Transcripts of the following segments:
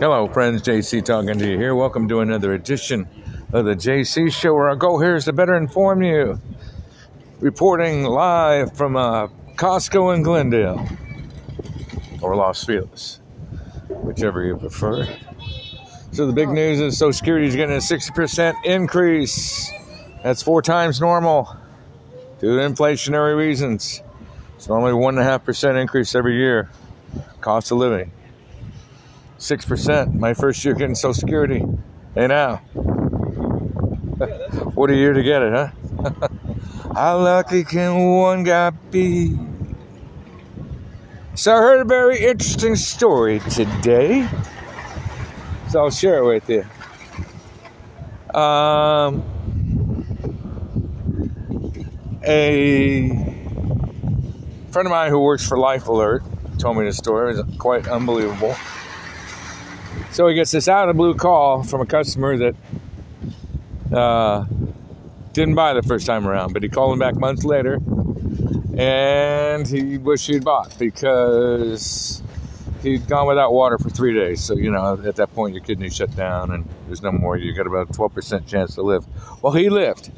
Hello, friends. JC talking to you here. Welcome to another edition of the JC Show, where our goal here is to better inform you. Reporting live from uh, Costco in Glendale or Los Feliz, whichever you prefer. So the big news is Social Security is getting a 60% increase. That's four times normal due to inflationary reasons. It's normally one and a half percent increase every year. Cost of living. Six percent. My first year getting Social Security. Hey now. what a year to get it, huh? How lucky can one guy be? So I heard a very interesting story today. So I'll share it with you. Um, a friend of mine who works for Life Alert told me the story. It was quite unbelievable. So he gets this out of blue call from a customer that uh, didn't buy the first time around, but he called him back months later and he wished he'd bought because he'd gone without water for three days. So, you know, at that point, your kidneys shut down and there's no more. You got about a 12% chance to live. Well, he lived.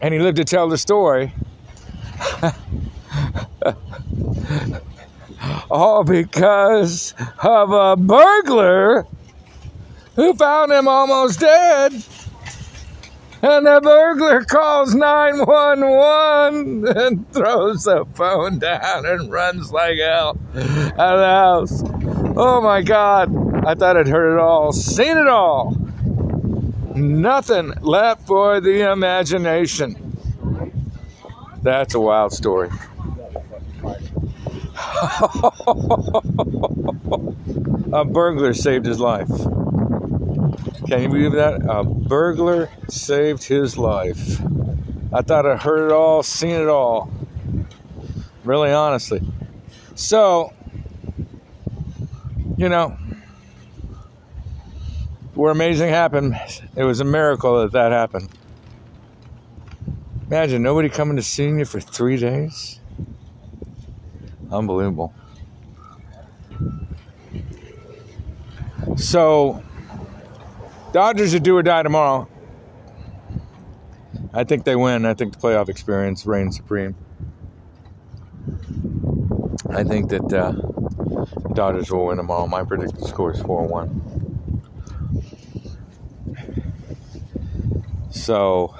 And he lived to tell the story. All because of a burglar who found him almost dead. And the burglar calls 911 and throws the phone down and runs like hell out of the house. Oh my God. I thought I'd heard it all, seen it all. Nothing left for the imagination. That's a wild story. A burglar saved his life. Can you believe that? A burglar saved his life. I thought I heard it all, seen it all. Really, honestly. So, you know, where amazing happened, it was a miracle that that happened. Imagine nobody coming to see you for three days. Unbelievable. So, Dodgers are do or die tomorrow. I think they win. I think the playoff experience reigns supreme. I think that uh, Dodgers will win tomorrow. My predicted score is 4 1. So,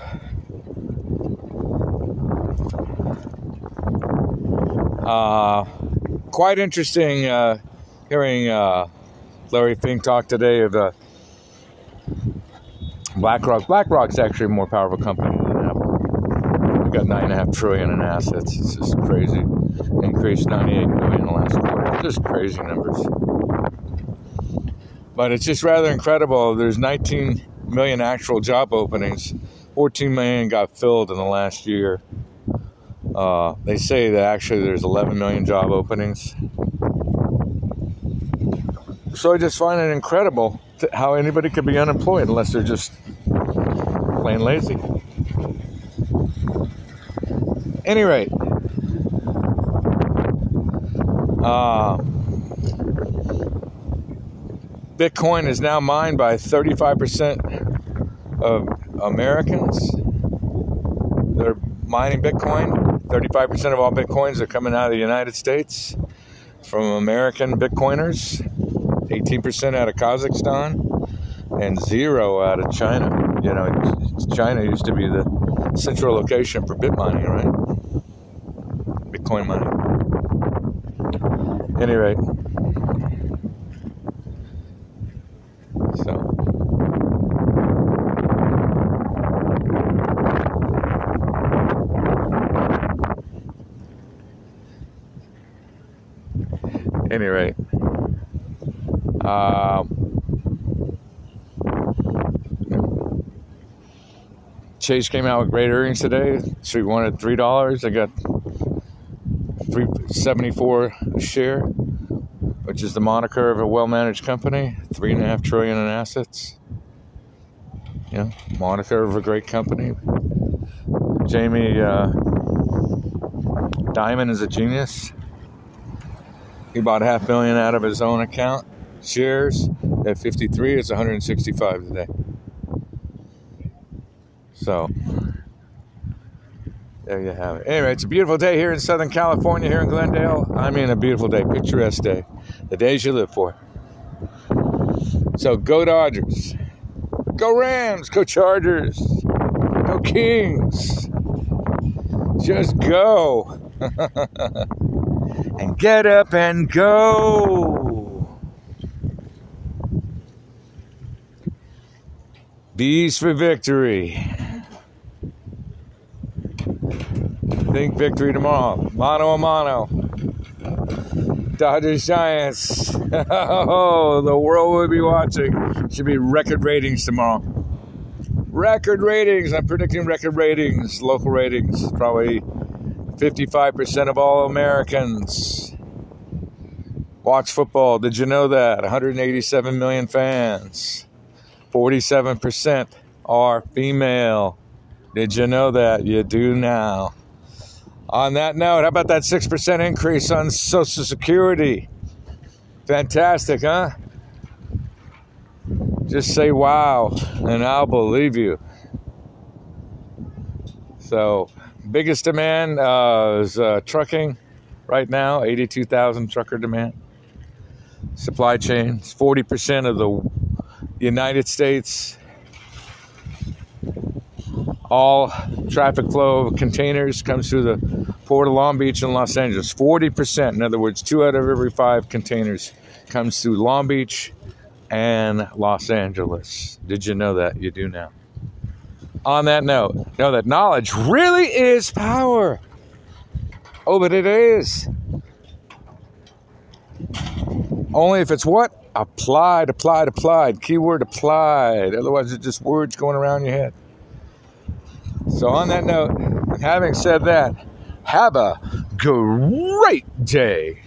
uh, quite interesting uh, hearing uh, Larry Fink talk today of uh, BlackRock. BlackRock's actually a more powerful company than Apple. We've got nine and a half trillion in assets. It's just crazy. Increased 98 billion in the last quarter. Just crazy numbers. But it's just rather incredible. There's 19 million actual job openings. 14 million got filled in the last year. Uh, they say that actually there's 11 million job openings. So I just find it incredible how anybody could be unemployed unless they're just plain lazy. Any rate, uh, Bitcoin is now mined by 35% of Americans. They're mining Bitcoin. 35% of all Bitcoins are coming out of the United States from American Bitcoiners, 18% out of Kazakhstan, and zero out of China. You know, China used to be the central location for bit mining, right? Bitcoin mining. Any rate, so. Any rate, um, Chase came out with great earnings today. So we wanted three dollars. I got three seventy four a share, which is the moniker of a well managed company. Three and a half trillion in assets. Yeah, moniker of a great company. Jamie uh, Dimon is a genius. He bought half million out of his own account shares. At 53, it's 165 today. So, there you have it. Anyway, it's a beautiful day here in Southern California, here in Glendale. I mean, a beautiful day, picturesque day. The days you live for. So, go Dodgers. Go Rams. Go Chargers. Go Kings. Just go. and get up and go. Bees for victory. Think victory tomorrow. Mono a mano. Dodgers Giants. oh, the world will be watching. Should be record ratings tomorrow. Record ratings. I'm predicting record ratings. Local ratings. Probably 55% of all Americans watch football. Did you know that? 187 million fans. 47% are female. Did you know that? You do now. On that note, how about that 6% increase on Social Security? Fantastic, huh? Just say wow, and I'll believe you. So, biggest demand uh, is uh, trucking right now 82,000 trucker demand. Supply chains, 40% of the United States all traffic flow of containers comes through the port of Long Beach and Los Angeles. 40%, in other words, two out of every five containers comes through Long Beach and Los Angeles. Did you know that? You do now. On that note, know that knowledge really is power. Oh, but it is. Only if it's what? Applied, applied, applied. Keyword applied. Otherwise, it's just words going around your head. So, on that note, having said that, have a great day.